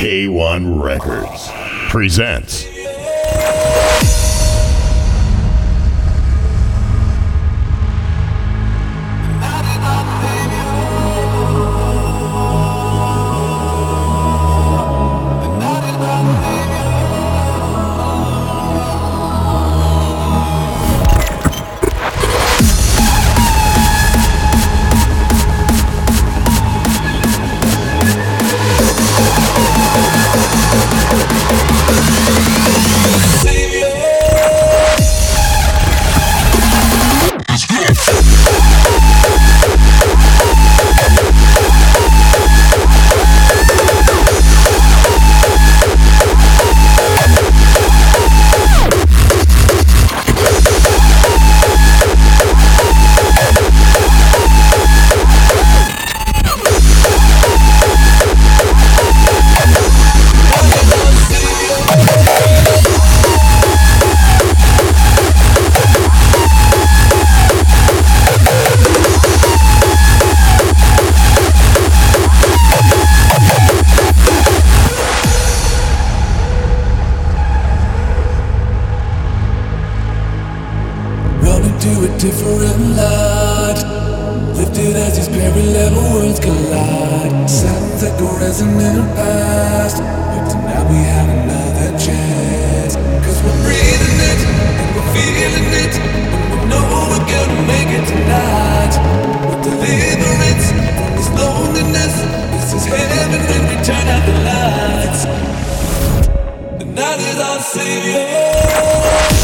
K1-Recordz presents. Different light. Lifted as these parallel worlds collide. Sounds like a resonant past. But tonight we have another chance. Cause we're breathing it, and we're feeling it. And we know we're gonna make it tonight. With deliverance from this loneliness. This is heaven when we turn out the lights. The night is our savior.